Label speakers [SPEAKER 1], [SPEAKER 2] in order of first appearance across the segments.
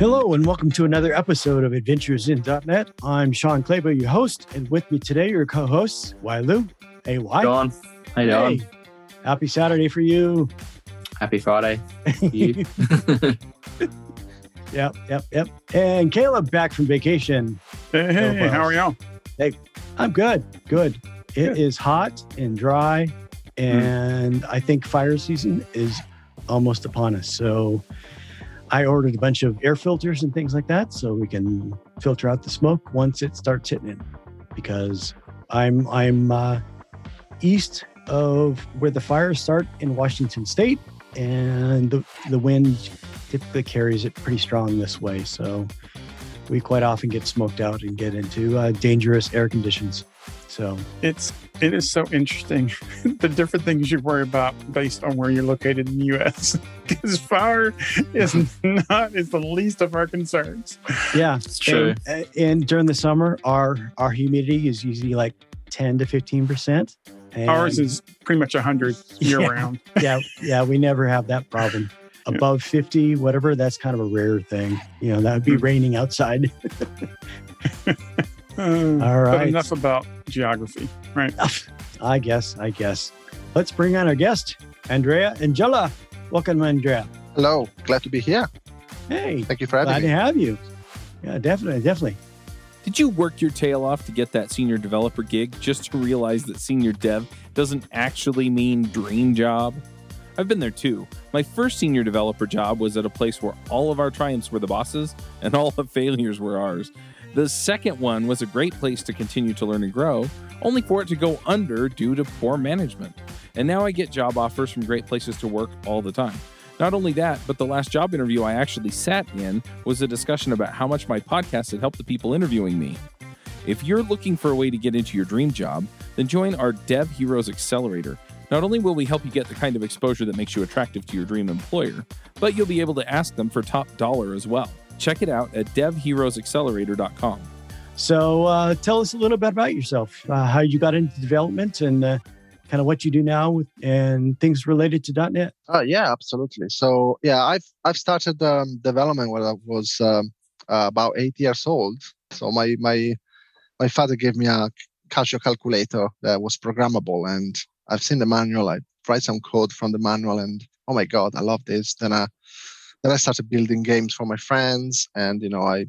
[SPEAKER 1] Hello, and welcome to another episode of Adventures in .NET. I'm Shawn Clabough, your host, and with me today, your co-hosts, Wai Liu. Hey, Wai?
[SPEAKER 2] John, how you doing?
[SPEAKER 1] Hey, happy Saturday for you.
[SPEAKER 2] Happy Friday. You?
[SPEAKER 1] Yep, yep, yep. And Caleb back from vacation.
[SPEAKER 3] Hey, hey,
[SPEAKER 1] Go
[SPEAKER 3] how are y'all?
[SPEAKER 1] I'm good, good. It is
[SPEAKER 3] Good.
[SPEAKER 1] hot and dry, mm. and I think fire season is almost upon us. So I ordered a bunch of air filters and things like that so we can filter out the smoke once it starts hitting it. Because I'm I'm uh, east of where the fires start in Washington State, and the the wind typically carries it pretty strong this way. So we quite often get smoked out and get into uh, dangerous air conditions. So
[SPEAKER 3] It's it is so interesting the different things you worry about based on where you're located in the U.S. Because fire is not is the least of our concerns.
[SPEAKER 1] yeah,
[SPEAKER 2] It's true.
[SPEAKER 1] And, and during the summer, our our humidity is usually like ten to fifteen percent.
[SPEAKER 3] Ours is pretty much hundred year
[SPEAKER 1] Yeah.
[SPEAKER 3] round.
[SPEAKER 1] yeah, yeah. We never have that problem.
[SPEAKER 3] Yeah.
[SPEAKER 1] Above fifty, whatever. That's kind of a rare thing. You know, that would be
[SPEAKER 3] Hmm.
[SPEAKER 1] raining outside.
[SPEAKER 3] Uh,
[SPEAKER 1] All
[SPEAKER 3] But enough about geography, right?
[SPEAKER 1] I guess. I guess. Let's bring on our guest, Andrea Angella. Welcome, Andrea.
[SPEAKER 4] Hello, glad to be here.
[SPEAKER 1] Hey,
[SPEAKER 4] Thank you for having
[SPEAKER 1] glad
[SPEAKER 4] having
[SPEAKER 1] to
[SPEAKER 4] me.
[SPEAKER 1] have you. Yeah, definitely, definitely.
[SPEAKER 5] Did you work your tail off to get that senior developer gig just to realize that senior dev doesn't actually mean dream job? I've been there too. My first senior developer job was at a place where all of our triumphs were the bosses and all the failures were ours. The second one was a great place to continue to learn and grow, only for it to go under due to poor management. And now I get job offers from great places to work all the time. Not only that, but the last job interview I actually sat in was a discussion about how much my podcast had helped the people interviewing me. If you're looking for a way to get into your dream job, then join our Dev Heroes Accelerator. Not only will we help you get the kind of exposure that makes you attractive to your dream employer, but you'll be able to ask them for top dollar as well. Check it out at devheroesaccelerator.com.
[SPEAKER 1] So, uh, tell us a little bit about yourself, uh, how you got into development, and uh, kind of what you do now, with, and things related to .NET.
[SPEAKER 4] Uh, yeah, absolutely. So yeah, I've I've started um, development when I was um, uh, about eight years old. So my my my father gave me a Casio calculator that was programmable, and I've seen the manual. I write some code from the manual, and oh my god, I love this. Then I then I started building games for my friends, and you know I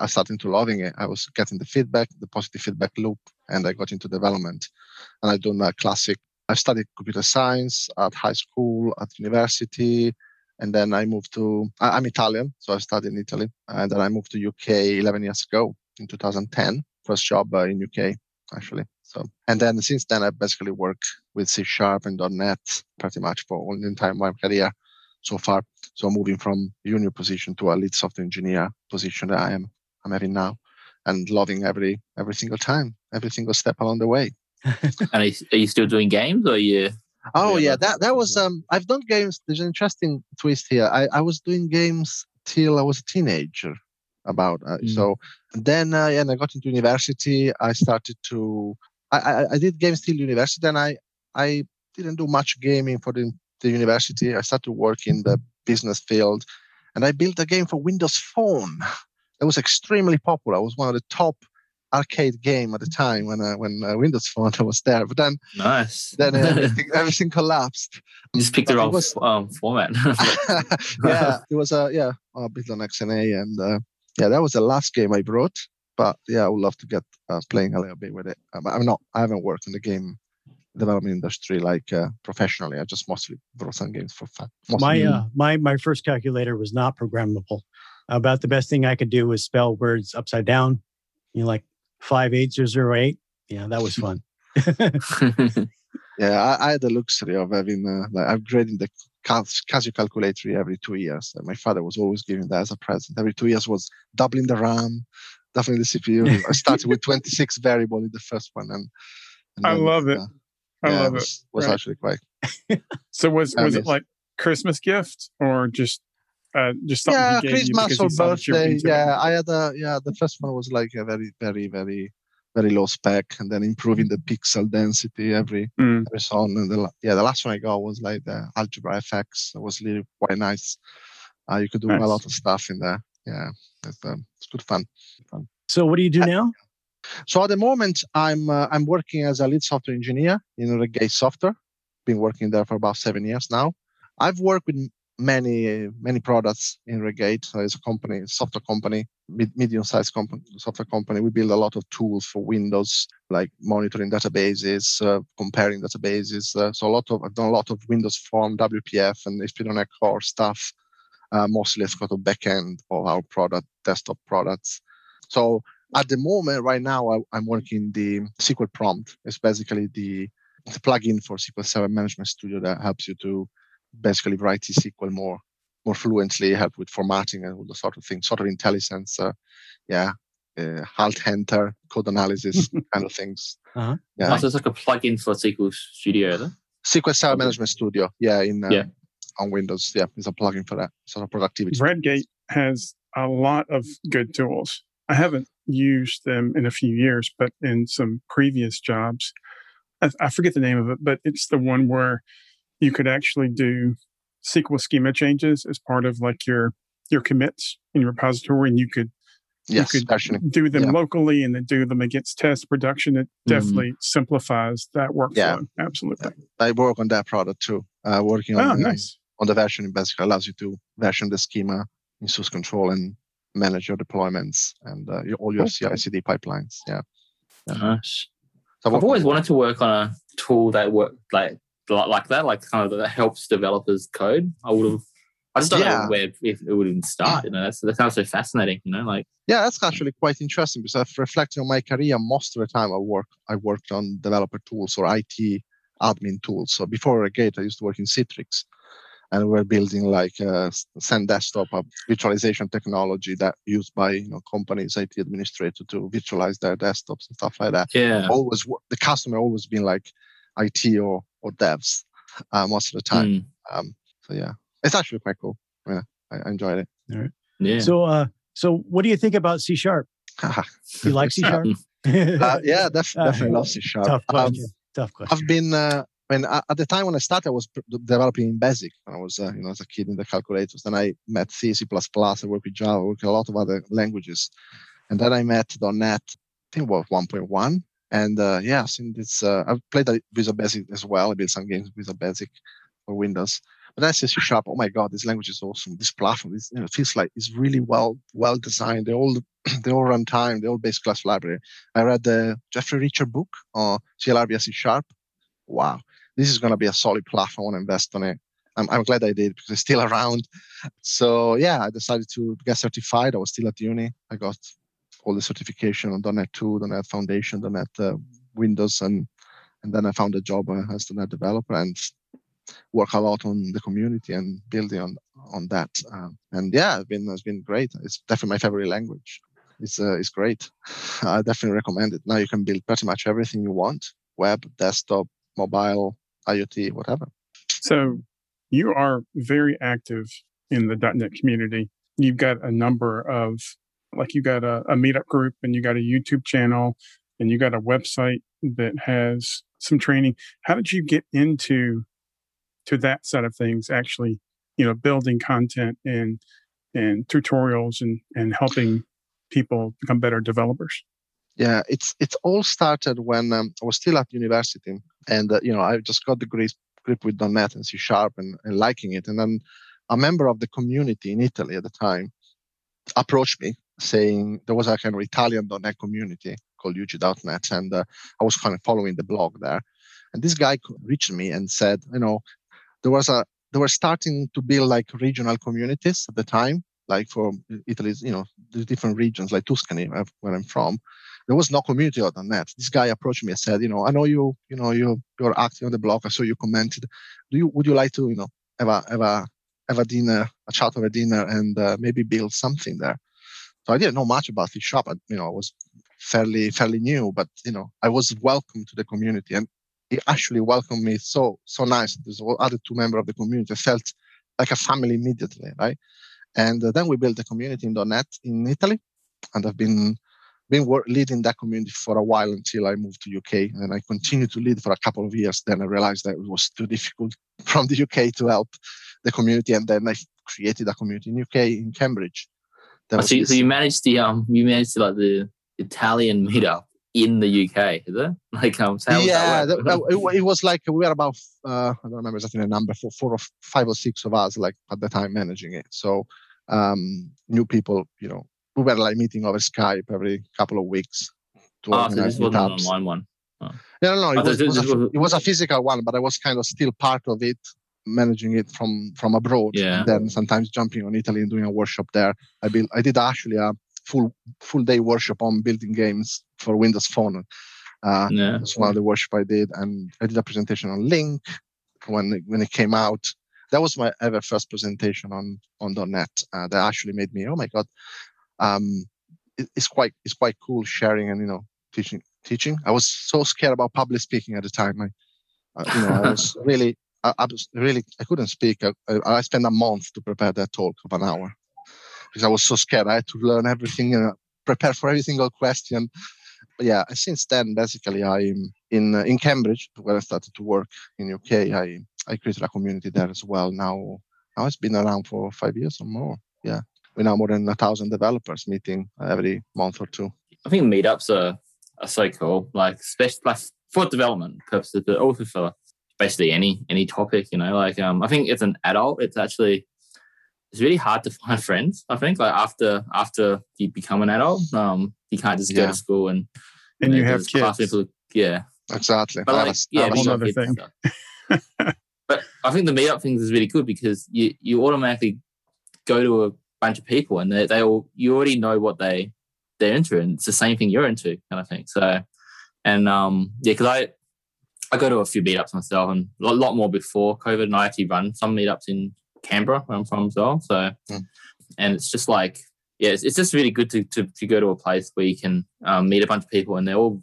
[SPEAKER 4] I started into loving it. I was getting the feedback, the positive feedback loop, and I got into development. And I've done a classic. I studied computer science at high school, at university, and then I moved to. I'm Italian, so I studied in Italy, and then I moved to UK 11 years ago in 2010. First job uh, in UK actually. So and then since then I basically work with C Sharp and .NET pretty much for all the entire my career so far. So moving from junior position to a lead software engineer position that I am I'm having now, and loving every every single time, every single step along the way.
[SPEAKER 2] And are you, are you still doing games or you?
[SPEAKER 4] Oh
[SPEAKER 2] Yeah,
[SPEAKER 4] that that was um I've done games. There's an interesting twist here. I I was doing games till I was a teenager. About uh,
[SPEAKER 1] Mm.
[SPEAKER 4] so then uh, yeah, and I got into university. I started to I, I I did games till university, and I I didn't do much gaming for the the university. I started to work in the business field, and I built a game for Windows Phone. It was extremely popular. It was one of the top arcade game at the time when uh, when uh, Windows Phone was there. But then
[SPEAKER 2] Nice.
[SPEAKER 4] then everything, everything collapsed.
[SPEAKER 2] you just picked the
[SPEAKER 4] but
[SPEAKER 2] wrong
[SPEAKER 4] was-
[SPEAKER 2] um, format.
[SPEAKER 4] yeah, it was a yeah, a bit on XNA, and uh, yeah, that was the last game I brought. But yeah, I would love to get uh, playing a little bit with it. Uh, I'm not. I haven't worked on the game development industry like uh, professionally. I just mostly wrote some games for fun.
[SPEAKER 1] My uh, my my first calculator was not programmable. About the best thing I could do was spell words upside down. You know, like five eight zero zero eight. Yeah, that was fun.
[SPEAKER 4] yeah, I, I had the luxury of having uh, like upgrading the Casio calculator every two years. And my father was always giving that as a present. Every two years was doubling the RAM, doubling the CPU. I started with 26 variable in the first one, and, and
[SPEAKER 3] I
[SPEAKER 4] then,
[SPEAKER 3] love it.
[SPEAKER 4] uh,
[SPEAKER 3] I
[SPEAKER 4] yeah,
[SPEAKER 3] love it.
[SPEAKER 4] was, was
[SPEAKER 3] Right.
[SPEAKER 4] actually quite
[SPEAKER 3] So was was it like Christmas gift or just uh just something
[SPEAKER 4] yeah
[SPEAKER 3] he gave you
[SPEAKER 4] Christmas or
[SPEAKER 3] he saw that you were
[SPEAKER 4] birthday.
[SPEAKER 3] into it?
[SPEAKER 4] Yeah, I had a yeah. The first one was like a very very very very low spec, and then improving the pixel density every
[SPEAKER 3] Mm.
[SPEAKER 4] every so on. And the, yeah, the last one I got was like the Algebra FX. It was really quite nice. Uh, you could do a lot of stuff in there. yeah, it's, um, it's good fun. fun.
[SPEAKER 1] So what do you do now?
[SPEAKER 4] So at the moment, I'm uh, I'm working as a lead software engineer in Redgate Software. Been working there for about seven years now. I've worked with many many products in Redgate. So it's a company, software company, medium-sized company, software company. We build a lot of tools for Windows, like monitoring databases, uh, comparing databases. Uh, so a lot of I've done a lot of Windows Form, WPF, and ASP.NET Core stuff. Uh, mostly it's got a backend of our product, desktop products. So at the moment, right now, I, am working the SQL prompt. It's basically the, the plugin for SQL Server Management Studio that helps you to basically write SQL more more fluently, help with formatting and all the sort of things, sort of IntelliSense, uh, yeah, uh, alt enter, code analysis kind of things.
[SPEAKER 1] Uh-huh.
[SPEAKER 2] Yeah, oh, so it's like a plugin for SQL Studio. Then?
[SPEAKER 4] SQL Server Management Studio, yeah, in uh, yeah. on Windows, yeah, it's a plugin for that sort of productivity.
[SPEAKER 3] Redgate has a lot of good tools. I haven't used them in a few years, but in some previous jobs, I, I forget the name of it, but it's the one where you could actually do SQL schema changes as part of like your your commits in your repository, and you could
[SPEAKER 4] yes,
[SPEAKER 3] you could do them yeah. locally and then do them against test production. It mm-hmm. definitely simplifies that workflow. Yeah. Absolutely.
[SPEAKER 4] Yeah. I work on that product too. Uh, working on,
[SPEAKER 3] oh, nice.
[SPEAKER 4] on the version, it basically allows you to version the schema in source control and manage your deployments and uh, your, all your okay. CI/CD pipelines. Yeah.
[SPEAKER 2] yeah. Nice. So I've always wanted to work on a tool that work like like that, like kind of that helps developers code. I would have. I just don't yeah. know where if it would even start. You know, that's that sounds so fascinating. You know, like
[SPEAKER 4] yeah, that's actually quite interesting because I've reflected on my career. Most of the time, I work I worked on developer tools or IT admin tools. So before Redgate, I used to work in Citrix, and we're building like a XenDesktop, a virtualization technology that used by you know companies, IT administrator to virtualize their desktops and stuff like that.
[SPEAKER 2] Yeah,
[SPEAKER 4] always the customer always been like IT or or devs uh, most of the time. Mm. Um, so yeah, it's actually quite cool. Yeah, I, I enjoyed it.
[SPEAKER 1] All right. Yeah. So uh, so what do you think about C sharp? you like C sharp?
[SPEAKER 4] uh, yeah, def- definitely love C sharp.
[SPEAKER 1] Tough question. Um, Tough question.
[SPEAKER 4] I've been uh, uh, at the time when I started, I was developing in BASIC. I was, uh, you know, as a kid in the calculators. Then I met C, C++. I worked with Java, I worked with a lot of other languages, and then I met .NET. I think it was 1.1. And uh, yeah, since it's, uh, I've played Visual Basic as well. I built some games with Basic for Windows. But then C Sharp, oh my God, this language is awesome. This platform, this, you know, feels like it's really well well designed. They all they all run time. They all base class library. I read the Jeffrey Richter book on CLR C Sharp. Wow, this is going to be a solid platform. I want to invest on it. I'm, I'm glad I did because it's still around. So yeah, I decided to get certified. I was still at uni. I got all the certification on .NET 2, .NET Foundation, .NET uh, Windows, and and then I found a job uh, as a .NET developer and work a lot on the community and building on on that. Um, and yeah, it's been it's been great. It's definitely my favorite language. It's uh, it's great. I definitely recommend it. Now you can build pretty much everything you want: web, desktop, mobile, IoT, whatever.
[SPEAKER 3] So you are very active in the .NET community. You've got a number of, like you've got a, a meetup group and you got a YouTube channel and you got a website that has some training. How did you get into to that side of things? Actually, you know, building content and and tutorials and and helping people become better developers.
[SPEAKER 4] Yeah, it's it's all started when um, I was still at university, and uh, you know I just got the grip grip with .NET and C Sharp and, and liking it, and then a member of the community in Italy at the time approached me saying there was a kind of Italian .NET community called UG.NET, and uh, I was kind of following the blog there, and this guy reached me and said, you know, there was a they were starting to build like regional communities at the time, like for Italy's, you know, the different regions like Tuscany, where I'm from there was no community on that. This guy approached me and said, you know, I know you, you know, you you're active on the blog. I saw you commented. Do you would you like to, you know, have a have a have a dinner, a chat over dinner, and uh, maybe build something there? So I didn't know much about this shop. I, you know, I was fairly fairly new, but you know, I was welcome to the community, and he actually welcomed me so so nice. There's other two members of the community. I felt like a family immediately, right? And uh, then we built a community in .NET in Italy, and I've been been work, leading that community for a while until I moved to UK, and I continued to lead for a couple of years. Then I realized that it was too difficult from the UK to help the community, and then I created a community in UK in Cambridge
[SPEAKER 2] Oh, so, so you managed the um you managed like the Italian meetup in the UK, is it? Like, um,
[SPEAKER 4] yeah, that it, it, was like we were about uh, I don't remember exactly the number, for four or five or six of us, like at the time managing it. So um, new people, you know, we were like meeting over Skype every couple of weeks.
[SPEAKER 2] To oh, so this was an online one. Oh.
[SPEAKER 4] Yeah, no, no, it, was, it, was a, it was a physical one, but I was kind of still part of it managing it from from abroad
[SPEAKER 2] yeah.
[SPEAKER 4] and then sometimes jumping on italy and doing a workshop there i built i did actually a full full day workshop on building games for windows phone uh yeah. that's one of the workshop i did and i did a presentation on LINQ when it, when it came out that was my ever first presentation on on .NET uh, that actually made me oh my god um it, it's quite it's quite cool sharing and you know teaching teaching i was so scared about public speaking at the time i uh, you know i was really I, I, was really I couldn't speak. I, I, spent a month to prepare that talk of an hour because I was so scared. I had to learn everything and prepare for every single question. But yeah, since then, basically, I'm in uh, in Cambridge where I started to work in UK. I I created a community there as well. Now, now it's been around for five years or more. Yeah, we now more than a thousand developers meeting every month or two.
[SPEAKER 2] I think meetups are are so cool, like especially like for development purposes, but also for basically any any topic. You know, like um, I think as an adult, it's actually it's really hard to find friends. I think like after after you become an adult, um, you can't just go to school and
[SPEAKER 3] and you, have kids.
[SPEAKER 2] People, yeah,
[SPEAKER 4] exactly.
[SPEAKER 2] But like, yeah,
[SPEAKER 3] that's another thing.
[SPEAKER 2] but I think the meetup thing is really good because you you automatically go to a bunch of people and they they all you already know what they they're into and it's the same thing you're into kind of thing. So and um yeah, because I I go to a few meetups myself and a lot more before COVID. And I actually run some meetups in Canberra, where I'm from as well. So, mm. and it's just like, yeah, it's, it's, just really good to, to, to go to a place where you can um, meet a bunch of people and they're all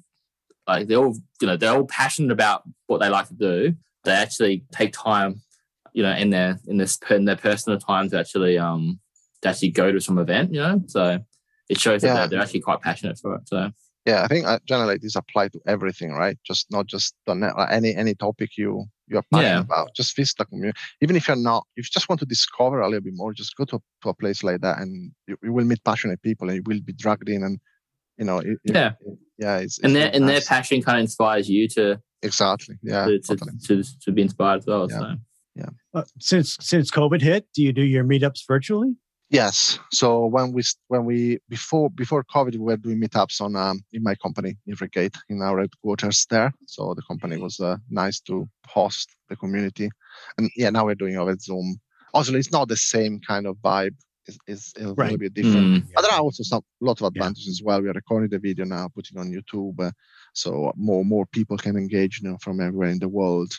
[SPEAKER 2] like, they're all, you know, they're all passionate about what they like to do. They actually take time, you know, in their, in this, in their personal time to actually, um, to actually go to some event, you know? So it shows yeah. that they're, they're actually quite passionate for it. So,
[SPEAKER 4] yeah i think uh, generally this apply to everything right just not just the net, any any topic you you're passionate yeah. about just visit the community even if you're not if you just want to discover a little bit more just go to, to a place like that and you, you will meet passionate people and you will be dragged in and you know it,
[SPEAKER 2] yeah
[SPEAKER 4] it, yeah it's,
[SPEAKER 2] and their and their passion kind of inspires you to
[SPEAKER 4] exactly yeah
[SPEAKER 2] to, to, totally. to, to, be inspired as well
[SPEAKER 4] yeah.
[SPEAKER 2] so
[SPEAKER 4] yeah
[SPEAKER 1] uh, since since covid hit do you do your meetups virtually
[SPEAKER 4] Yes. So when we when we before before COVID, we were doing meetups on um, in my company in Redgate in our headquarters there. So the company was uh, nice to host the community, and yeah, now we're doing over Zoom. Also, it's not the same kind of vibe. It's, it's a right. little bit different. Mm. But there are also some lot of advantages yeah. as well. We are recording the video now, putting on YouTube, uh, so more more people can engage you know, from everywhere in the world.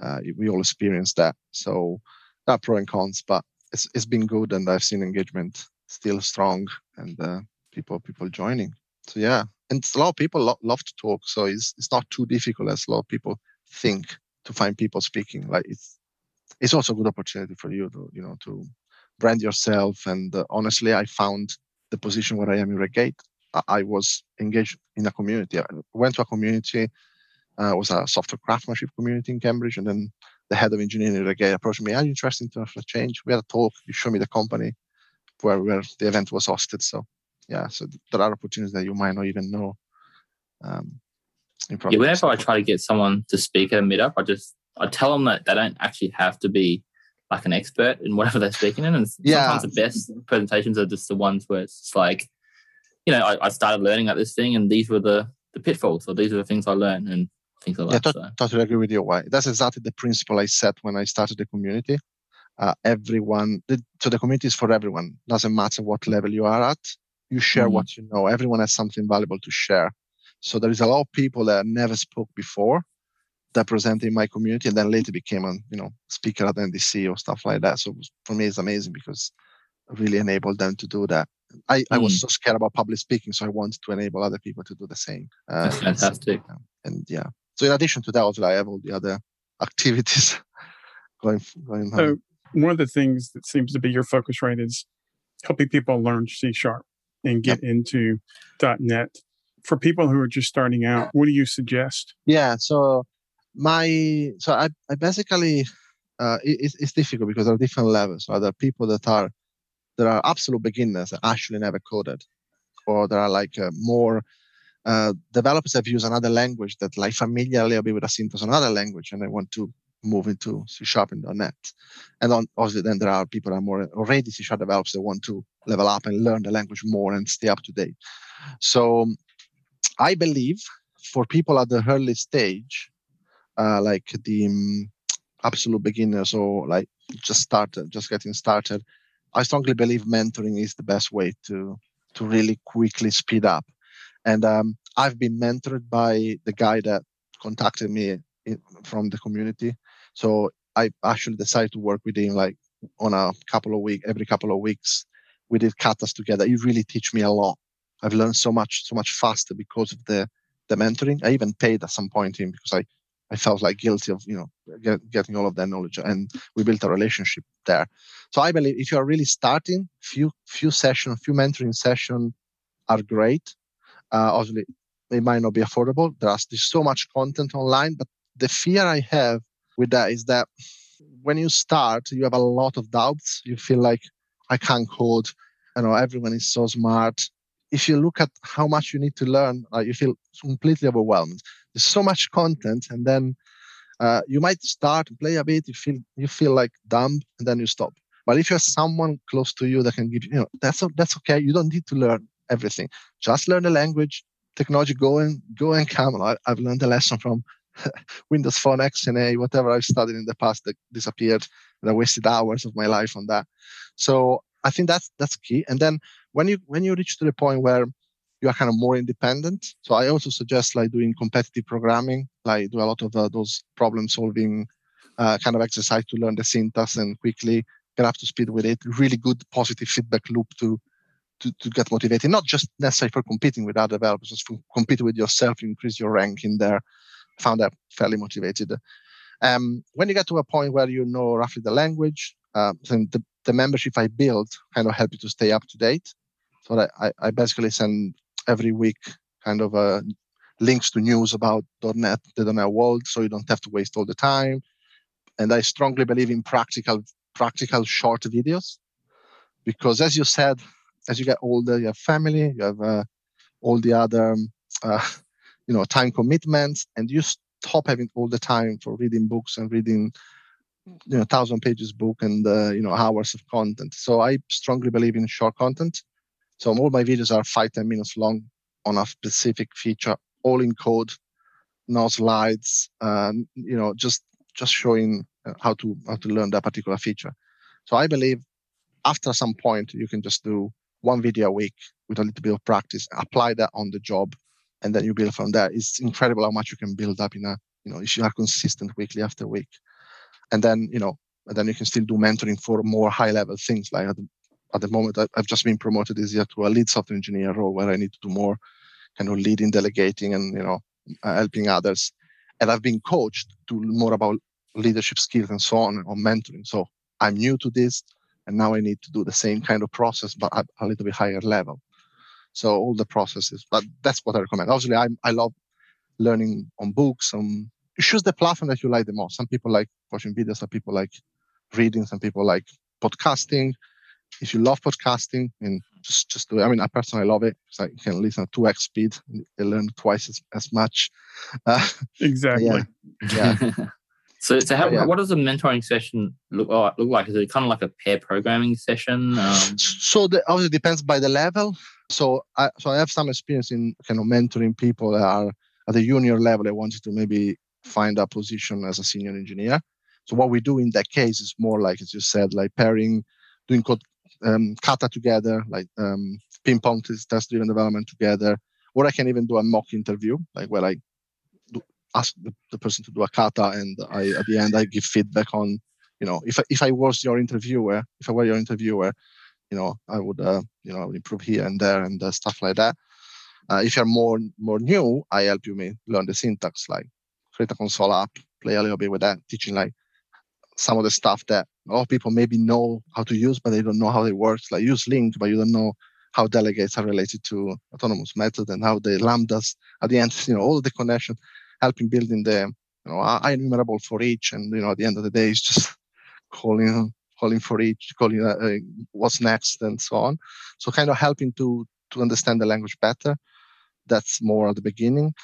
[SPEAKER 4] Uh, we all experience that. So there are pros and cons, but it's it's been good, and I've seen engagement still strong, and uh, people people joining. So yeah, and a lot of people lo- love to talk, so it's it's not too difficult as a lot of people think to find people speaking. Like it's it's also a good opportunity for you to you know to brand yourself. And uh, honestly, I found the position where I am in Redgate. I, I was engaged in a community. I went to a community. Uh, was a software craftsmanship community in Cambridge, and then the head of engineering Redgate approached me. Are you interested in terms of change? We had a talk. You showed me the company where where the event was hosted. So yeah, so there are opportunities that you might not even know. Um,
[SPEAKER 2] yeah, whenever I try to get someone to speak at a meetup, I just I tell them that they don't actually have to be like an expert in whatever they're speaking in. And yeah. sometimes the best presentations are just the ones where it's like, you know, I, I started learning about this thing, and these were the the pitfalls, or these are the things I learned, and things like
[SPEAKER 4] yeah,
[SPEAKER 2] that.
[SPEAKER 4] Yeah, totally agree with you. Wai? That's exactly the principle I set when I started the community. Uh, everyone, the, so the community is for everyone. Doesn't matter what level you are at. You share mm-hmm. what you know. Everyone has something valuable to share. So there is a lot of people that never spoke before that present in my community, and then later became a you know speaker at NDC or stuff like that. So for me, it's amazing because I really enabled them to do that. I, mm. I was mm. so scared about public speaking, so I wanted to enable other people to do the same.
[SPEAKER 2] Uh, That's fantastic.
[SPEAKER 4] And, and yeah, so in addition to that, also I have all the other activities going going on. So
[SPEAKER 3] one of the things that seems to be your focus, right, is helping people learn C sharp and get yep. into .NET. For people who are just starting out, what do you suggest?
[SPEAKER 4] Yeah, so my so I, I basically uh, it, it's difficult because there are different levels. So there are people that are there are absolute beginners that actually never coded, or there are like uh, more uh, developers have used another language that like familiar a bit with a syntax another language, and they want to move into C sharp and .NET. And on, obviously, then there are people that are more already C sharp developers that want to level up and learn the language more and stay up to date. So I believe for people at the early stage, uh, like the um, absolute beginners or like just started, just getting started, I strongly believe mentoring is the best way to to really quickly speed up. And um, I've been mentored by the guy that contacted me in, from the community. So I actually decided to work with him like on a couple of weeks, every couple of weeks. We did katas together. He really teach me a lot. I've learned so much, so much faster because of the the mentoring. I even paid at some point him because I I felt like guilty of you know get, getting all of that knowledge, and we built a relationship there. So I believe if you are really starting, few few session, few mentoring session are great. Uh, obviously, it might not be affordable. There's so much content online, but the fear I have with that is that when you start, you have a lot of doubts. You feel like I can't code. You know, everyone is so smart. If you look at how much you need to learn, uh, you feel completely overwhelmed. There's so much content, and then uh, you might start play a bit. You feel you feel like dumb, and then you stop. But if you have someone close to you that can give you, you know, that's that's okay. You don't need to learn everything. Just learn the language. Technology, go and go and come. I, I've learned a lesson from Windows Phone XNA, whatever I've studied in the past that disappeared, and I wasted hours of my life on that. So I think that's that's key. And then when you when you reach to the point where you are kind of more independent, so I also suggest like doing competitive programming, like do a lot of uh, those problem solving uh, kind of exercise to learn the syntax and quickly get up to speed with it. Really good positive feedback loop to to, to get motivated, not just necessarily for competing with other developers, just for competing with yourself, increase your rank in there found that fairly motivated. Um, when you get to a point where you know roughly the language, uh, then the, the membership I built kind of help you to stay up to date. So I, I basically send every week kind of uh, links to news about .NET, the .NET world, so you don't have to waste all the time. And I strongly believe in practical, practical short videos, because as you said, as you get older, you have family, you have uh, all the other um, uh, you know time commitments and you stop having all the time for reading books and reading you know thousand pages book and uh, you know hours of content. So i strongly believe in short content. So all my videos are five ten minutes long on a specific feature all in code no slides um, you know just just showing uh, how to how to learn that particular feature. So i believe after some point you can just do one video a week with a little bit of practice apply that on the job and then you build from there. It's incredible how much you can build up in a, you know, if you are consistent weekly after week. And then, you know, and then you can still do mentoring for more high level things. Like at the, at the moment, I've just been promoted this year to a lead software engineer role where I need to do more kind of leading, delegating, and, you know, uh, helping others. And I've been coached to more about leadership skills and so on, or mentoring. So I'm new to this. And now I need to do the same kind of process, but at a little bit higher level. So all the processes, but that's what I recommend. Obviously, I I love learning on books. Um, you choose the platform that you like the most. Some people like watching videos. Some people like reading. Some people like podcasting. If you love podcasting, and just just do it. I mean, I personally love it because I can listen at two x speed and learn twice as, as much.
[SPEAKER 3] Uh, exactly.
[SPEAKER 4] Yeah. yeah.
[SPEAKER 2] So, so how, yeah. what does a mentoring session look, uh, look like? Is it kind of like a pair programming session? Um,
[SPEAKER 4] so, the, obviously, depends by the level. So, I, so I have some experience in kind of mentoring people that are at the junior level. I wanted to maybe find a position as a senior engineer. So, what we do in that case is more like, as you said, like pairing, doing code um, kata together, like um, ping pong test driven development together. Or I can even do a mock interview, like where I ask the, the, person to do a kata and I at the end I give feedback on you know if I, if I was your interviewer if I were your interviewer you know I would uh, you know I would improve here and there and uh, stuff like that. Uh, if you're more more new I help you me learn the syntax like create a console app play a little bit with that teaching like some of the stuff that a lot of people maybe know how to use but they don't know how it works like use LINQ, but you don't know how delegates are related to anonymous method and how the lambdas at the end you know all the connection helping building the you know IEnumerable for each and you know at the end of the day it's just calling calling for each, calling uh, uh, what's next, and so on. So kind of helping to to understand the language better. That's more at the beginning.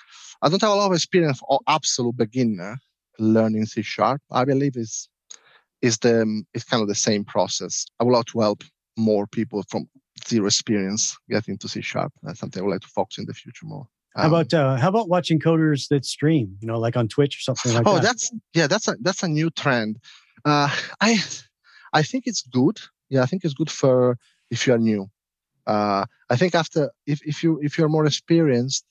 [SPEAKER 4] I don't have a lot of experience for absolute beginner learning C sharp. I believe is is the is kind of the same process. I would like to help more people from zero experience get into C sharp. That's something I would like to focus in the future more.
[SPEAKER 1] Um, how about uh, how about watching coders that stream? You know, like on Twitch or something like
[SPEAKER 4] oh,
[SPEAKER 1] that.
[SPEAKER 4] Oh, that's yeah, that's a that's a new trend. Uh, I I think it's good. Yeah, I think it's good for if you are new. Uh, I think after if, if you if you're more experienced,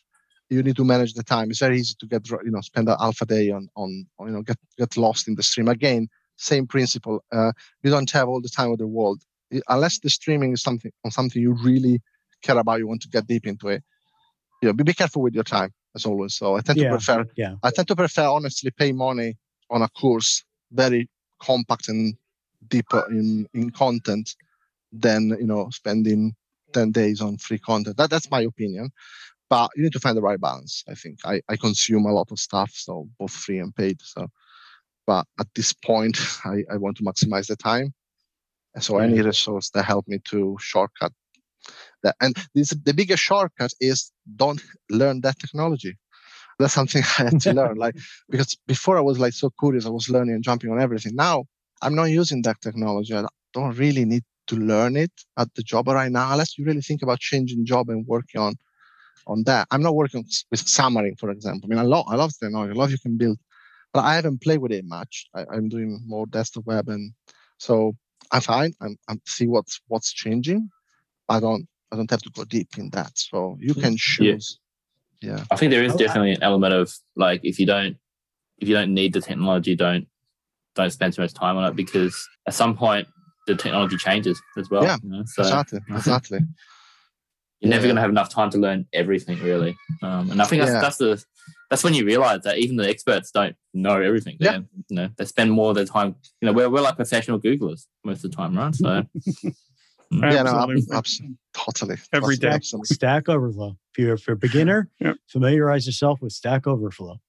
[SPEAKER 4] you need to manage the time. It's very easy to get you know spend an alpha day on on, on you know get get lost in the stream. Again, same principle. Uh, you don't have all the time of the world unless the streaming is something on something you really care about. You want to get deep into it you know, be, be careful with your time as always. So I tend yeah, to prefer, yeah. I tend to prefer honestly pay money on a course very compact and deeper in, in content than, you know, spending 10 days on free content. That, that's my opinion. But you need to find the right balance. I think I, I consume a lot of stuff, so both free and paid. So, but at this point, I, I want to maximize the time. And So any resource that help me to shortcut. And this, the biggest shortcut is don't learn that technology. That's something I had to learn. Like because before I was like so curious, I was learning and jumping on everything. Now I'm not using that technology. I don't really need to learn it at the job right now, unless you really think about changing job and working on on that. I'm not working with Xamarin, for example. I mean, I love I love technology. I love you can build, but I haven't played with it much. I, am doing more desktop web, and so I'm fine. I'm, I'm see what's what's changing. I don't I don't have to go deep in that. So you can choose. Yeah. yeah.
[SPEAKER 2] I think there is definitely an element of like if you don't if you don't need the technology, don't don't spend too much time on it because at some point the technology changes as well.
[SPEAKER 4] Yeah, you know? so, exactly, exactly.
[SPEAKER 2] You're yeah. never going to have enough time to learn everything, really. Um, and I think that's, yeah. that's the that's when you realize that even the experts don't know everything. Yeah. They, you know, they spend more of their time. You know, we're we're like professional Googlers most of the time, right? So Mm-hmm.
[SPEAKER 4] yeah, no, absolutely. totally.
[SPEAKER 3] Every day.
[SPEAKER 1] Stack Overflow. If you're, if you're a beginner, yep. familiarize yourself with Stack Overflow.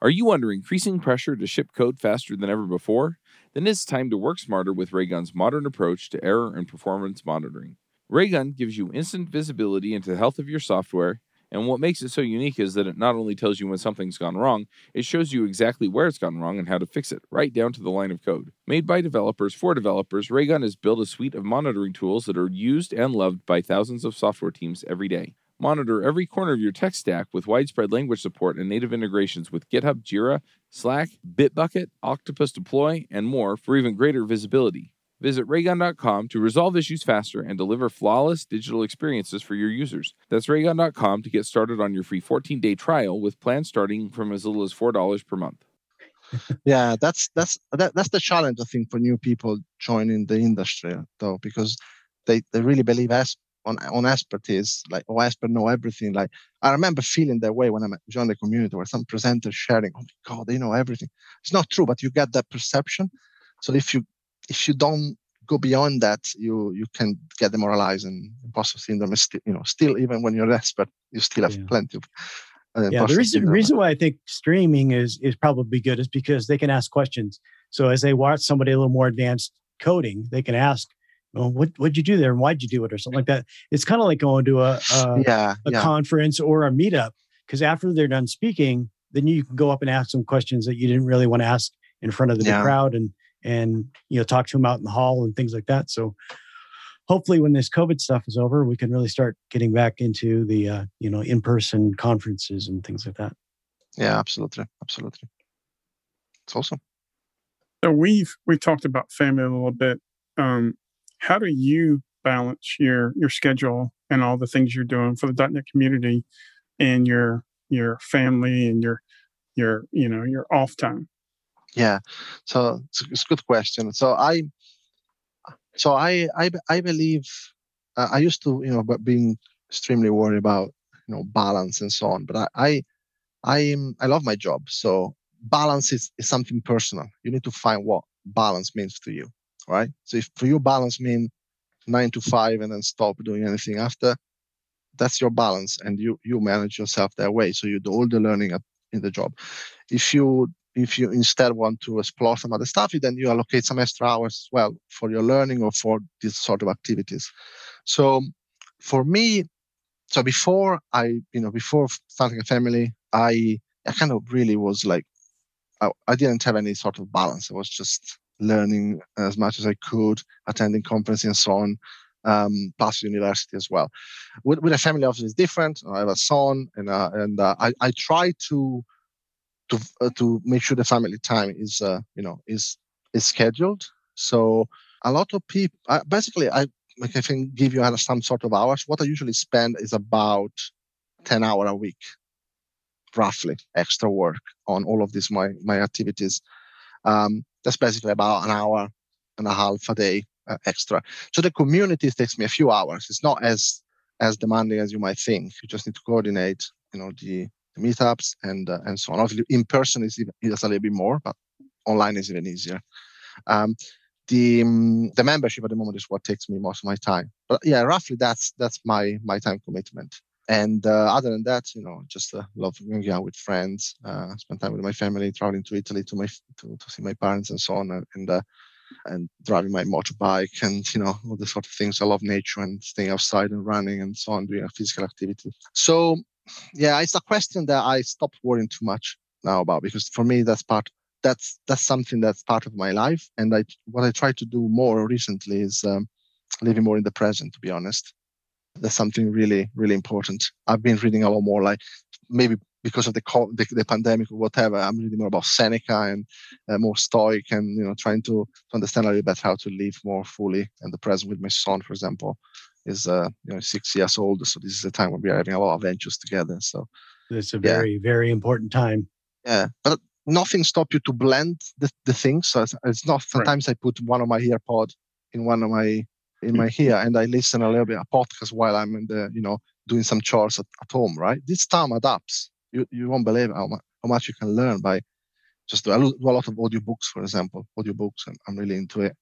[SPEAKER 5] Are you under increasing pressure to ship code faster than ever before? Then it's time to work smarter with Raygun's modern approach to error and performance monitoring. Raygun gives you instant visibility into the health of your software and what makes it so unique is that it not only tells you when something's gone wrong, it shows you exactly where it's gone wrong and how to fix it, right down to the line of code. Made by developers for developers, Raygun has built a suite of monitoring tools that are used and loved by thousands of software teams every day. Monitor every corner of your tech stack with widespread language support and native integrations with GitHub, Jira, Slack, Bitbucket, Octopus Deploy, and more for even greater visibility. Visit raygun.com to resolve issues faster and deliver flawless digital experiences for your users. That's raygun.com to get started on your free 14 day trial with plans starting from as little as $4 per month.
[SPEAKER 4] yeah, that's that's that, that's the challenge I think for new people joining the industry though, because they, they really believe as on on expertise, like oh expert know everything. Like I remember feeling that way when I joined the community where some presenters sharing, oh my god, they know everything. It's not true, but you get that perception. So if you if you don't go beyond that, you you can get demoralized and imposter syndrome is still, you know, still even when you're expert, you still have yeah. plenty of.
[SPEAKER 1] Uh, yeah, the reason, reason why I think streaming is is probably good is because they can ask questions. So as they watch somebody a little more advanced coding, they can ask, well, what what'd you do there and why'd you do it or something like that. It's kind of like going to a a, yeah, a yeah. conference or a meetup because after they're done speaking, then you can go up and ask some questions that you didn't really want to ask in front of the yeah. crowd and and you know talk to them out in the hall and things like that. So hopefully, when this COVID stuff is over, we can really start getting back into the uh, you know in person conferences and things like that.
[SPEAKER 4] Yeah, absolutely, absolutely. It's awesome.
[SPEAKER 3] So we've we've talked about family a little bit. Um, how do you balance your your schedule and all the things you're doing for the .NET community and your your family and your your you know your off time?
[SPEAKER 4] Yeah, so it's, it's a good question. So I, so I, I, I believe uh, I used to, you know, but being extremely worried about, you know, balance and so on. But I, I, I I love my job. So balance is, is something personal. You need to find what balance means to you, right? So if for you balance mean nine to five and then stop doing anything after, that's your balance, and you you manage yourself that way. So you do all the learning at, in the job. If you if you instead want to explore some other stuff, then you allocate some extra hours as well for your learning or for these sort of activities. So for me, so before I, you know, before starting a family, I, I kind of really was like, I, I didn't have any sort of balance. I was just learning as much as I could, attending conferences and so on, um, university as well. With, with a family, obviously, it's different. I have a son, and uh, and uh, I I try to to uh, to make sure the family time is uh, you know is is scheduled. So a lot of people, basically, I like I can give you some sort of hours. What I usually spend is about ten hour a week, roughly, extra work on all of these my my activities. Um, that's basically about an hour and a half a day uh, extra. So the community takes me a few hours. It's not as as demanding as you might think. You just need to coordinate, you know, the meetups and uh, and so on. Obviously, in person is even is a little bit more, but online is even easier. Um, the um, the membership at the moment is what takes me most of my time. But yeah, roughly that's that's my my time commitment. And uh, other than that, you know, just uh, love hanging out with friends, uh, spend time with my family, traveling to Italy to my to, to see my parents and so on, and uh, and driving my motorbike and you know all the sort of things. I love nature and staying outside and running and so on, doing a physical activity. So yeah, it's a question that I stopped worrying too much now about because for me that's part that's that's something that's part of my life. And I what I try to do more recently is um, living more in the present. To be honest, that's something really really important. I've been reading a lot more, like maybe because of the, the, the pandemic or whatever. I'm reading more about Seneca and uh, more Stoic, and you know, trying to, to understand a little bit how to live more fully in the present. With my son, for example, is uh, you know six years old, so this is a time when we are having a lot of adventures together. So
[SPEAKER 1] it's a very yeah. very important time.
[SPEAKER 4] Yeah, but nothing stop you to blend the, the things. So it's, it's not. Sometimes right. I put one of my ear earpod in one of my in my ear and I listen a little bit a podcast while I'm in the you know doing some chores at, at home. Right, this time adapts you, you won't believe how much, how much you can learn by just do, I do a lot of audiobooks, for example, audiobooks, and I'm really into it.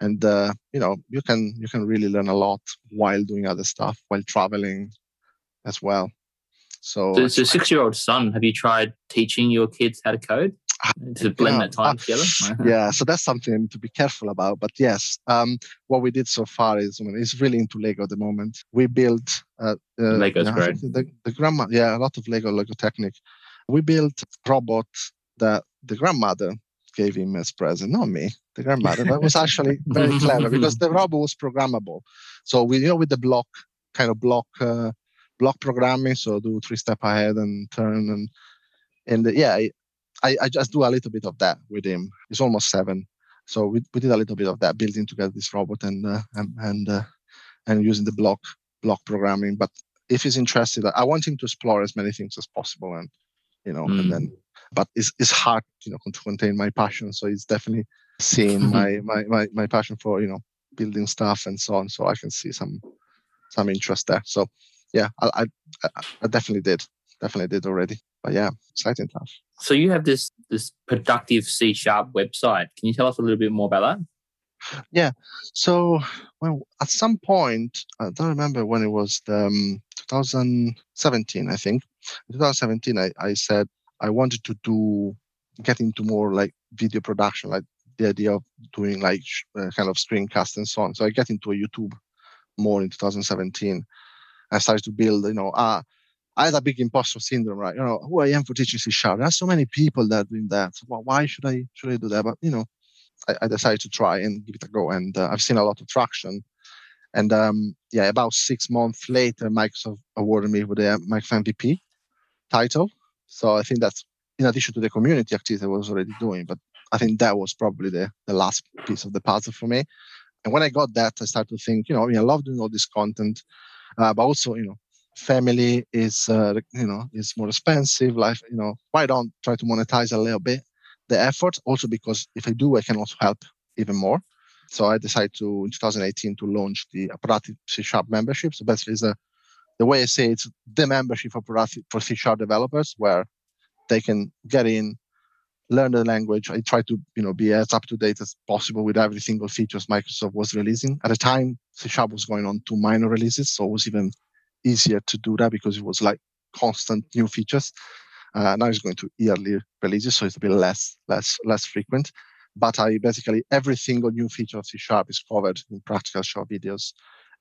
[SPEAKER 4] And uh, you know, you can you can really learn a lot while doing other stuff, while traveling as well. So,
[SPEAKER 2] so, so six-year-old son, have you tried teaching your kids how to code? to blend that time together.
[SPEAKER 4] yeah, so that's something I need to be careful about. But yes, um, what we did so far is I mean, it's really into Lego at the moment. We built uh, uh,
[SPEAKER 2] Lego's great.
[SPEAKER 4] The, the grandma, yeah, a lot of Lego, Lego Technic. We built robot that the grandmother gave him as present, not me, the grandmother. That was actually very clever because the robot was programmable. So we, you know, with the block kind of block uh, block programming, so do three step ahead and turn and and yeah, I, I just do a little bit of that with him. He's almost seven, so we, we did a little bit of that, building together this robot and uh, and and, uh, and using the block block programming. But if he's interested, I want him to explore as many things as possible, and you know, mm. and then. But it's it's hard, you know, to contain my passion. So it's definitely seeing my, my my my passion for you know building stuff and so on. So I can see some some interest there. So yeah, I I, I definitely did, definitely did already. But yeah, exciting stuff.
[SPEAKER 2] So you have this this productive C sharp website. Can you tell us a little bit more about
[SPEAKER 4] that? Yeah. So well, at some point, I don't remember when it was. The, um, 2017, I think. In 2017, I, I said I wanted to do get into more like video production, like the idea of doing like uh, kind of screencast and so on. So I get into a YouTube more in 2017. I started to build, you know, uh, I had a big imposter syndrome, right? You know, who I am for teaching C sharp. There are so many people that are doing that. Well, why should I should I do that? But you know, I, I decided to try and give it a go, and uh, I've seen a lot of traction. And um, yeah, about six months later, Microsoft awarded me with the Microsoft MVP title. So I think that's in addition to the community activity I was already doing, but I think that was probably the, the last piece of the puzzle for me. And when I got that, I started to think, you know, I, mean, I love doing all this content, uh, but also, you know, family is uh, you know is more expensive life you know why don't try to monetize a little bit the effort? Also because if i do i can also help even more. So i decided to in 2018 to launch the Productive c sharp membership. So basically it's a, the way i say it's the membership for for c sharp developers where they can get in learn the language i try to you know be as up to date as possible with every single features microsoft was releasing at the time c sharp was going on two minor releases so it was even easier to do that because it was like constant new features. Uh, now it's going to yearly releases, so it's a bit less less less frequent. But I basically every single new feature of C Sharp is covered in practical short videos.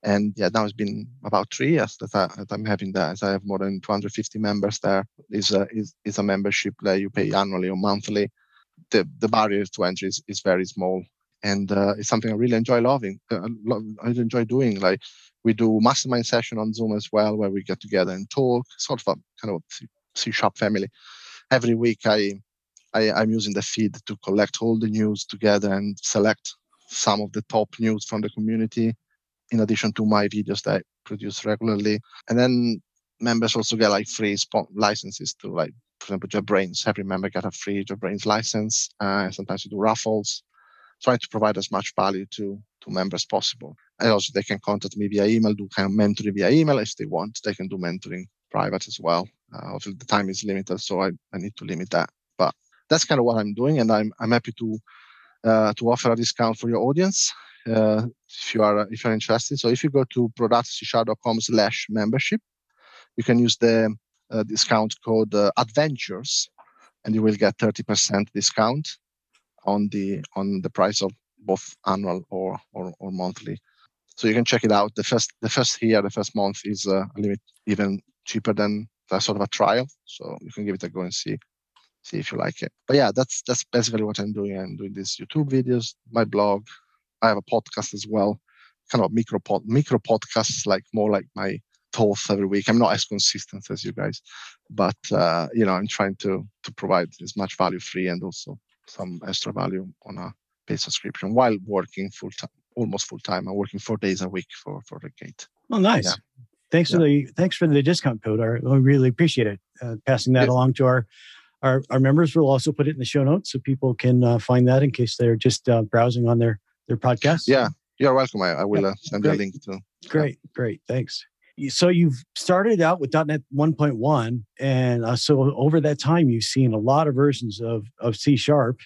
[SPEAKER 4] And yeah, now it's been about three years that, I, I'm having that. I have more than 250 members there. Is a a membership that you pay annually or monthly. The the barrier to entry is, is very small, and uh, it's something I really enjoy loving. Uh, I enjoy doing. Like we do mastermind session on Zoom as well, where we get together and talk. Sort of a kind of C sharp family. Every week, I, I I'm using the feed to collect all the news together and select some of the top news from the community in addition to my videos that I produce regularly. And then members also get like free licenses to like, for example, JetBrains. Every member get a free JetBrains license. Uh, sometimes we do raffles, trying to provide as much value to to members possible. And also they can contact me via email, do kind of mentoring via email if they want. They can do mentoring private as well. Uh, obviously the time is limited, so I, I need to limit that. But that's kind of what I'm doing, and I'm I'm happy to uh, to offer a discount for your audience uh, if you are if you're interested. So if you go to productivecsharp.com slash membership, you can use the uh, discount code uh, adventures, and you will get 30% discount on the on the price of both annual or or, or monthly. So you can check it out. The first the first year, the first month is uh, a limit even cheaper than that sort of a trial. So you can give it a go and see see if you like it. But yeah, that's that's basically what I'm doing. I'm doing these YouTube videos, my blog, I have a podcast as well, kind of micro pod, micro podcasts, like more like my thoughts every week. I'm not as consistent as you guys, but uh, you know, I'm trying to to provide as much value free and also some extra value on a paid subscription while working full time, almost full time. I'm working four days a week for for the gate.
[SPEAKER 1] Oh, nice. Yeah. Thanks yeah. for the thanks for the discount code. I really appreciate it. Uh, passing that along to our our, our members. We'll also put it in the show notes so people can uh, find that in case they're just uh, browsing on their their podcast?
[SPEAKER 4] Yeah, you're welcome. I, I will uh, send great. a link to.
[SPEAKER 1] Great, yeah. great, thanks. So you've started out with .NET 1.1, and uh, so over that time, you've seen a lot of versions of of C Sharp,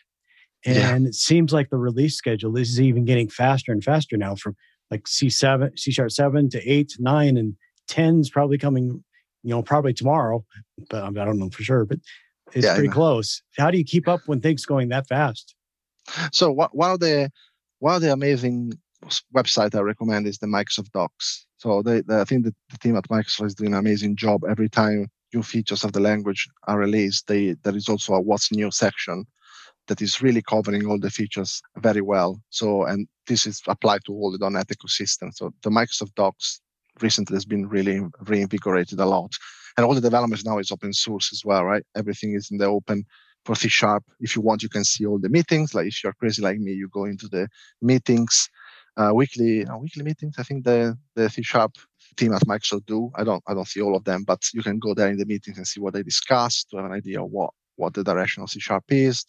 [SPEAKER 1] and yeah. it seems like the release schedule is even getting faster and faster now. From like C7, C Sharp 7 to 8, 9, and 10 is probably coming. You know, probably tomorrow, but I don't know for sure. But it's yeah, pretty close. How do you keep up when things going that fast?
[SPEAKER 4] So one of the one of the amazing website I recommend is the Microsoft Docs. So they, they, I think the, the team at Microsoft is doing an amazing job. Every time new features of the language are released, they, there is also a what's new section that is really covering all the features very well. So, and this is applied to all the .NET ecosystem. So the Microsoft Docs recently has been really reinvigorated a lot. And all the developments now is open source as well, right? Everything is in the open for C Sharp. If you want, you can see all the meetings. Like if you're crazy like me, you go into the meetings, uh, weekly uh, weekly meetings. I think the the C Sharp team at Microsoft do. I don't I don't see all of them, but you can go there in the meetings and see what they discuss to have an idea of what what the direction of C Sharp is.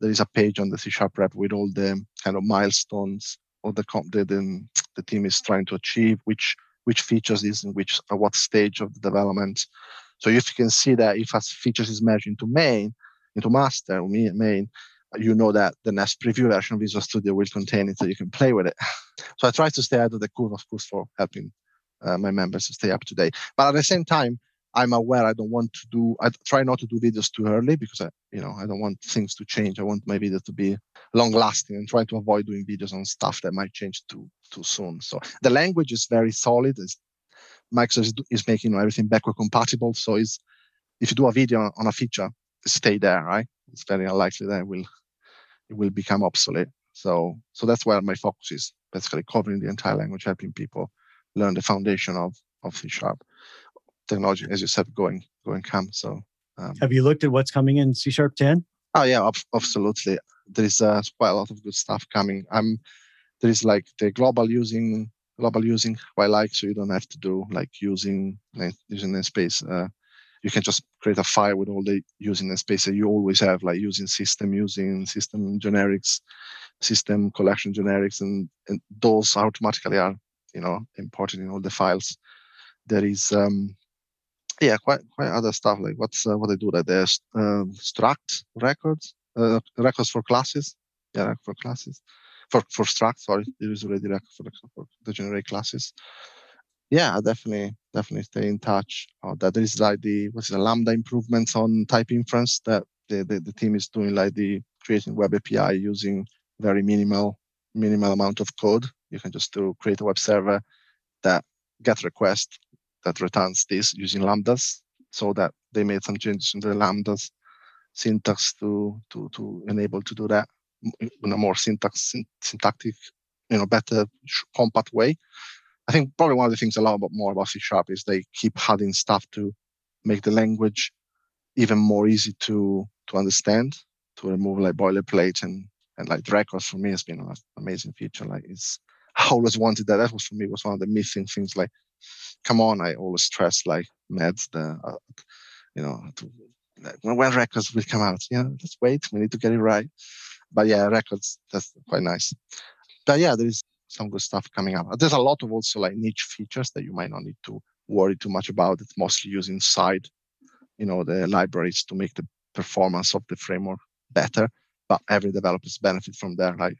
[SPEAKER 4] There is a page on the C Sharp rep with all the kind of milestones or the the, the, the team is trying to achieve, which which features is in which at what stage of the development. So if you can see that if a features is merged into main, into master or main, you know that the next preview version of Visual Studio will contain it so you can play with it. so I try to stay out of the curve, of course, for helping uh, my members to stay up to date. But at the same time, I'm aware I don't want to do, I try not to do videos too early because I, you know, I don't want things to change. I want my video to be long lasting and try to avoid doing videos on stuff that might change too, too soon. So the language is very solid. It's, Microsoft is, is making you know, everything backward compatible. So it's, if you do a video on a feature, stay there, right? It's very unlikely that it will it will become obsolete. So so that's where my focus is, basically covering the entire language, helping people learn the foundation of of C sharp technology, as you said, going going come. So
[SPEAKER 1] um, have you looked at what's coming in C sharp 10?
[SPEAKER 4] Oh yeah, absolutely. There is uh, quite a lot of good stuff coming. I'm there is like the global using global using quite like so you don't have to do like using like using the space uh, you can just create a file with all the using the space that you always have, like using system, using system generics, system collection generics, and, and those automatically are, you know, imported in all the files. There is, um, yeah, quite quite other stuff like what's uh, what they do that there's uh, struct records, uh, records for classes, yeah, for classes, for for struct. Sorry, there is already record for for the generate classes. Yeah, definitely, definitely stay in touch. Uh, that is like the what's the lambda improvements on type inference that the, the, the team is doing, like the creating web API using very minimal minimal amount of code. You can just do create a web server that get request that returns this using lambdas, so that they made some changes in the lambdas syntax to to to enable to do that in a more syntax syntactic, you know, better compact way. I think probably one of the things I love about more about C Sharp is they keep adding stuff to make the language even more easy to to understand, to remove like boilerplate and and like records for me has been an amazing feature. Like it's I always wanted that. That was for me was one of the missing things. Like, come on, I always stress like Mads the uh, you know to, like, when, when records will come out. Yeah, let's wait. We need to get it right. But yeah, records that's quite nice. But yeah, there is some good stuff coming up. There's a lot of also like niche features that you might not need to worry too much about. It's mostly used inside, you know, the libraries to make the performance of the framework better. But every developers benefit from there. Like,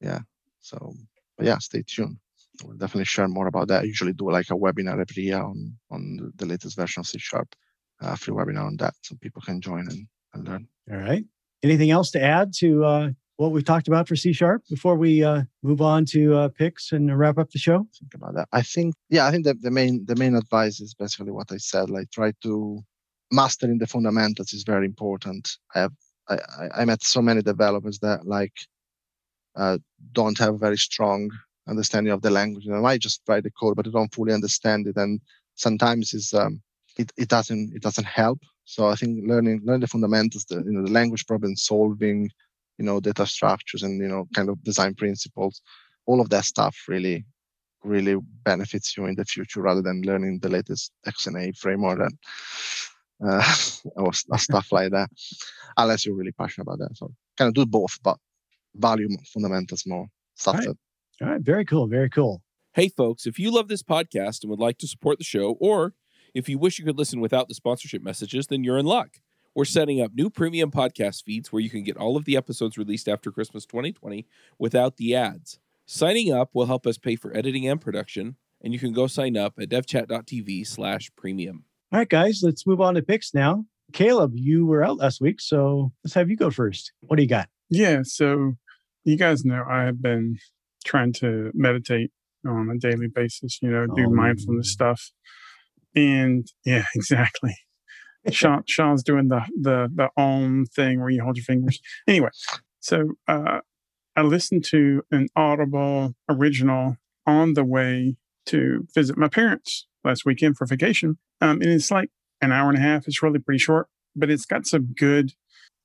[SPEAKER 4] yeah. So, yeah, stay tuned. We'll definitely share more about that. I usually do like a webinar every year on on the latest version of C Sharp, uh, free webinar on that, so people can join and, and learn.
[SPEAKER 1] All right. Anything else to add to uh, what we've talked about for C sharp before we uh, move on to uh, picks and wrap up the show?
[SPEAKER 4] Think about that. I think, yeah, I think that the main the main advice is basically what I said. Like, try to mastering the fundamentals is very important. I have I, I met so many developers that like uh, don't have a very strong understanding of the language. And they might just write the code, but they don't fully understand it, and sometimes it's um, it, it doesn't it doesn't help. So I think learning learn the fundamentals, the you know the language problem solving, you know data structures and you know kind of design principles all of that stuff really really benefits you in the future rather than learning the latest xna framework and uh, or stuff like that unless you're really passionate about that. So kind of do both but value fundamentals more stuff
[SPEAKER 1] all right. That, all right. Very cool. Very cool.
[SPEAKER 5] Hey folks if you love this podcast and would like to support the show or if you wish you could listen without the sponsorship messages then you're in luck we're setting up new premium podcast feeds where you can get all of the episodes released after Christmas 2020 without the ads. Signing up will help us pay for editing and production, and you can go sign up at devchat.tv slash premium.
[SPEAKER 1] All right, guys, let's move on to picks now. Caleb, you were out last week, so let's have you go first. What do you got?
[SPEAKER 3] Yeah, so you guys know I have been trying to meditate on a daily basis, you know, do oh. mindfulness stuff. And yeah, exactly. Shawn, Shawn's doing the the the om thing where you hold your fingers. Anyway, so uh, I listened to an Audible original on the way to visit my parents last weekend for vacation, um, and it's like an hour and a half. It's really pretty short, but it's got some good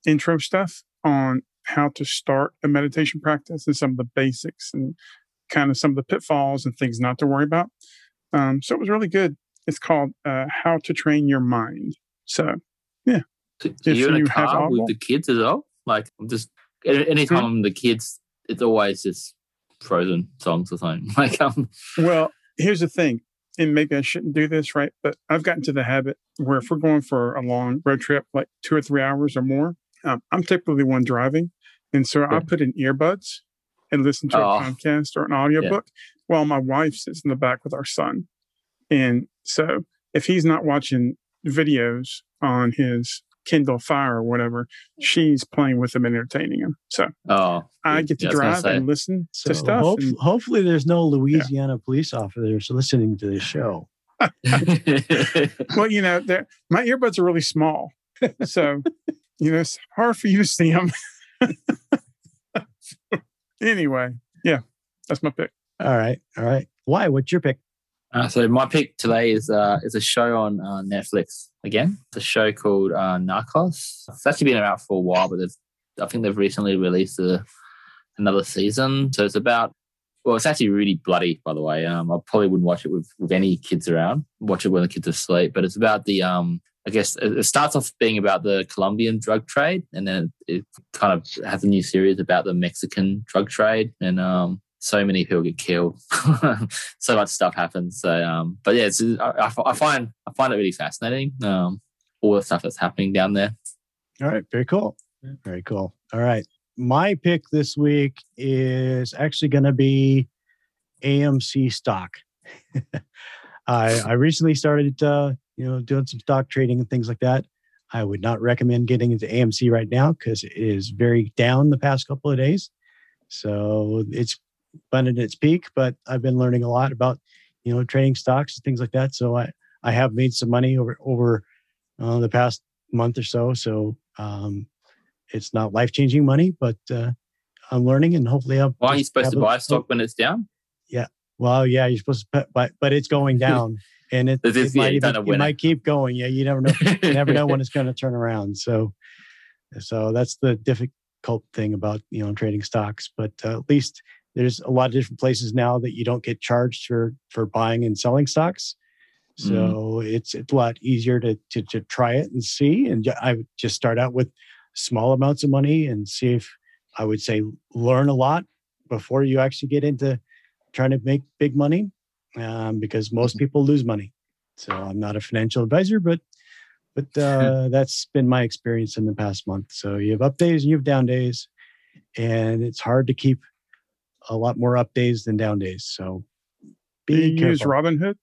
[SPEAKER 3] intro stuff on how to start a meditation practice and some of the basics and kind of some of the pitfalls and things not to worry about. Um, so it was really good. It's called uh, How to Train Your Mind. So, yeah.
[SPEAKER 2] So you in a car with the kids as well? Like, I'm just anytime hmm? the kids, it's always just frozen songs or something. Like, um,
[SPEAKER 3] well, here's the thing, and maybe I shouldn't do this, right? But I've gotten to the habit where if we're going for a long road trip, like two or three hours or more, um, I'm typically one driving, and so yeah. I put in earbuds and listen to oh. a podcast or an audiobook yeah. while my wife sits in the back with our son. And so if he's not watching videos on his Kindle Fire or whatever, she's playing with him and entertaining him. So
[SPEAKER 2] oh,
[SPEAKER 3] I get to drive and listen so to stuff. Hope,
[SPEAKER 1] and, hopefully, there's no Louisiana yeah. police officers listening to this show.
[SPEAKER 3] well, you know, my earbuds are really small, so you know it's hard for you to see them. anyway, yeah, that's my pick.
[SPEAKER 1] All right, all right. Wai? What's your pick?
[SPEAKER 2] Uh, so my pick today is uh, is a show on uh, Netflix again. It's a show called uh, Narcos. It's actually been around for a while, but I think they've recently released a, another season. So it's about well, it's actually really bloody, by the way. Um, I probably wouldn't watch it with, with any kids around. Watch it when the kids are asleep. But it's about the um, I guess it starts off being about the Colombian drug trade, and then it kind of has a new series about the Mexican drug trade, and um, so many people get killed. so much stuff happens. So, um, but yeah, I, I, find I find it really fascinating. Um, all the stuff that's happening down there.
[SPEAKER 1] All right, very cool, very cool. All right, my pick this week is actually going to be AMC stock. I, I recently started, uh, you know, doing some stock trading and things like that. I would not recommend getting into AMC right now because it is very down the past couple of days. So it's been at its peak, but I've been learning a lot about, you know, trading stocks and things like that. So I, I have made some money over over uh, the past month or so. So um, it's not life changing money, but uh, I'm learning and hopefully I'll.
[SPEAKER 2] Why are you supposed to buy a stock when it's down?
[SPEAKER 1] Yeah. Well, yeah, you're supposed to, but but it's going down, and it, it, it, might, even, it might keep going. Yeah, you never know. you never know when it's going to turn around. So, so that's the difficult thing about you know trading stocks. But uh, at least there's a lot of different places now that you don't get charged for for buying and selling stocks. So mm. it's it's a lot easier to, to to try it and see. And I would just start out with small amounts of money and see if I would say learn a lot before you actually get into trying to make big money um, because most mm-hmm. people lose money. So I'm not a financial advisor, but but uh, that's been my experience in the past month. So you have up days and you have down days, and it's hard to keep a lot more up days than down days. So
[SPEAKER 3] be Do you careful. use Robinhood?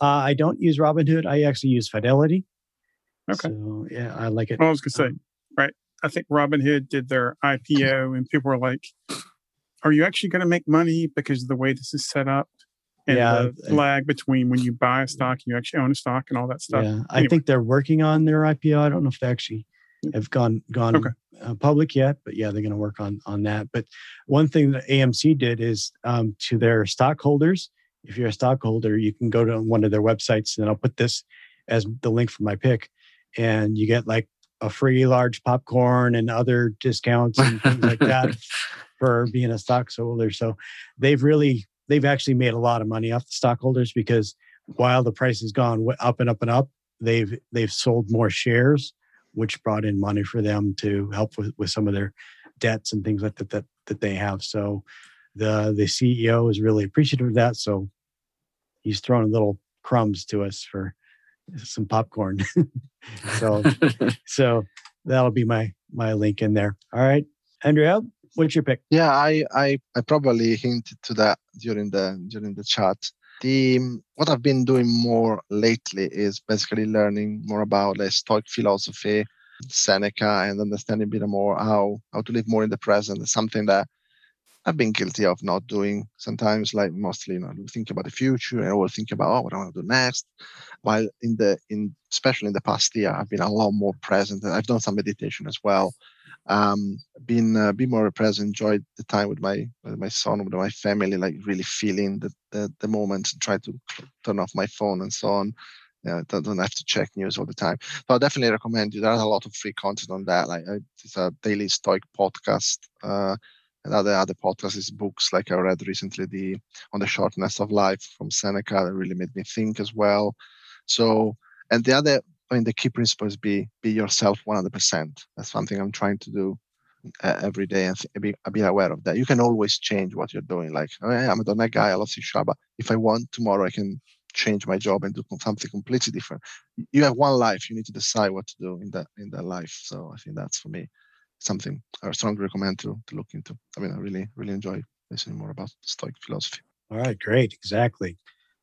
[SPEAKER 1] Uh, I don't use Robinhood. I actually use Fidelity.
[SPEAKER 3] Okay.
[SPEAKER 1] So yeah, I like it.
[SPEAKER 3] Well, I was gonna say, um, right. I think Robinhood did their IPO, and people were like, are you actually going to make money because of the way this is set up? And yeah, the lag between when you buy a stock and you actually own a stock and all that stuff.
[SPEAKER 1] Yeah, anyway. I think they're working on their IPO. I don't know if they actually have gone gone okay. uh, public yet, but yeah, they're going to work on on that. But one thing that AMC did is um, to their stockholders. If you're a stockholder, you can go to one of their websites, and I'll put this as the link for my pick, and you get like a free large popcorn and other discounts and things like that for being a stockholder. So they've really they've actually made a lot of money off the stockholders because while the price has gone up and up and up, they've they've sold more shares, which brought in money for them to help with, with some of their debts and things like that that, that they have. So the the CEO is really appreciative of that. So he's throwing little crumbs to us for some popcorn. so so that'll be my my link in there. All right. Andrea, What's your pick?
[SPEAKER 4] Yeah, I, I, I probably hinted to that during the during the chat. The what I've been doing more lately is basically learning more about the Stoic philosophy, Seneca, and understanding a bit more how how to live more in the present. It's something that I've been guilty of not doing sometimes, like mostly, you know, think about the future and always think about oh, what I want to do next. While in the in especially in the past year, I've been a lot more present. And I've done some meditation as well um, being uh, be more present, enjoy the time with my with my son, with my family, like really feeling the the, the moment, and try to turn off my phone and so on. Yeah, don't, don't have to check news all the time. So I definitely recommend you. There's a lot of free content on that. Like it's a daily Stoic podcast. Uh, and other other podcasts is books like I read recently the on the shortness of life from Seneca that really made me think as well. So and the other I mean, the key principle is be be yourself 100%. That's something I'm trying to do uh, every day and th- be, be aware of that. You can always change what you're doing. Like, oh, yeah, I'm a .NET guy. I love C Sharp. If I want tomorrow, I can change my job and do something completely different. You have one life. You need to decide what to do in that in that life. So I think that's for me something I strongly recommend to to look into. I mean, I really really enjoy listening more about Stoic philosophy.
[SPEAKER 1] All right, great, exactly.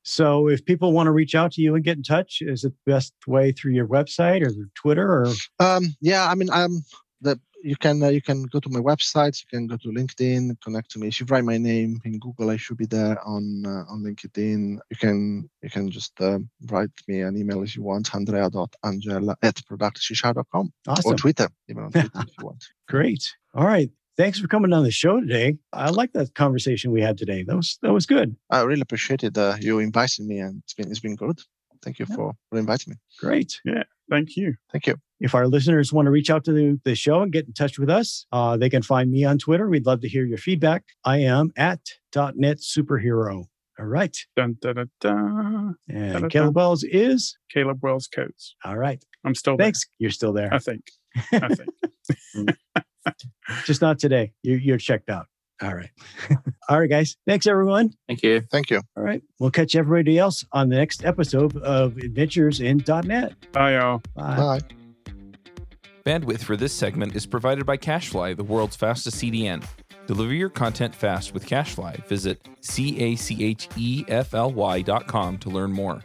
[SPEAKER 1] So if people want to reach out to you and get in touch, is it the best way through your website or Twitter or?
[SPEAKER 4] Um, yeah, I mean, um, the you can uh, you can go to my website, you can go to LinkedIn, connect to me. If you write my name in Google, I should be there on uh, on LinkedIn. You can you can just uh, write me an email if you want, andrea.angella at productivecsharp.com
[SPEAKER 1] awesome.
[SPEAKER 4] or Twitter, even on Twitter if you want.
[SPEAKER 1] Great. All right. Thanks for coming on the show today. I like that conversation we had today. That was that was good.
[SPEAKER 4] I really appreciated uh, you inviting me, and it's been it's been good. Thank you yeah. for, for inviting me.
[SPEAKER 1] Great.
[SPEAKER 3] Yeah. Thank you.
[SPEAKER 4] Thank you.
[SPEAKER 1] If our listeners want to reach out to the, the show and get in touch with us, uh, they can find me on Twitter. We'd love to hear your feedback. I am at .NET Superhero. All right.
[SPEAKER 3] Dun, dun, dun, dun.
[SPEAKER 1] And dun, dun, Caleb Wells is
[SPEAKER 3] Caleb Wells Codes.
[SPEAKER 1] All right.
[SPEAKER 3] I'm still there.
[SPEAKER 1] Thanks.
[SPEAKER 3] There.
[SPEAKER 1] You're still there.
[SPEAKER 3] I think. I think.
[SPEAKER 1] Just not today. You're, you're checked out. All right. All right, guys. Thanks, everyone.
[SPEAKER 2] Thank you.
[SPEAKER 4] Thank you.
[SPEAKER 1] All right. We'll catch everybody else on the next episode of Adventures in .NET.
[SPEAKER 3] Bye, y'all.
[SPEAKER 4] Bye. Bye.
[SPEAKER 5] Bandwidth for this segment is provided by CacheFly, the world's fastest CDN. Deliver your content fast with CacheFly. Visit C A C H E F L Y dot com to learn more.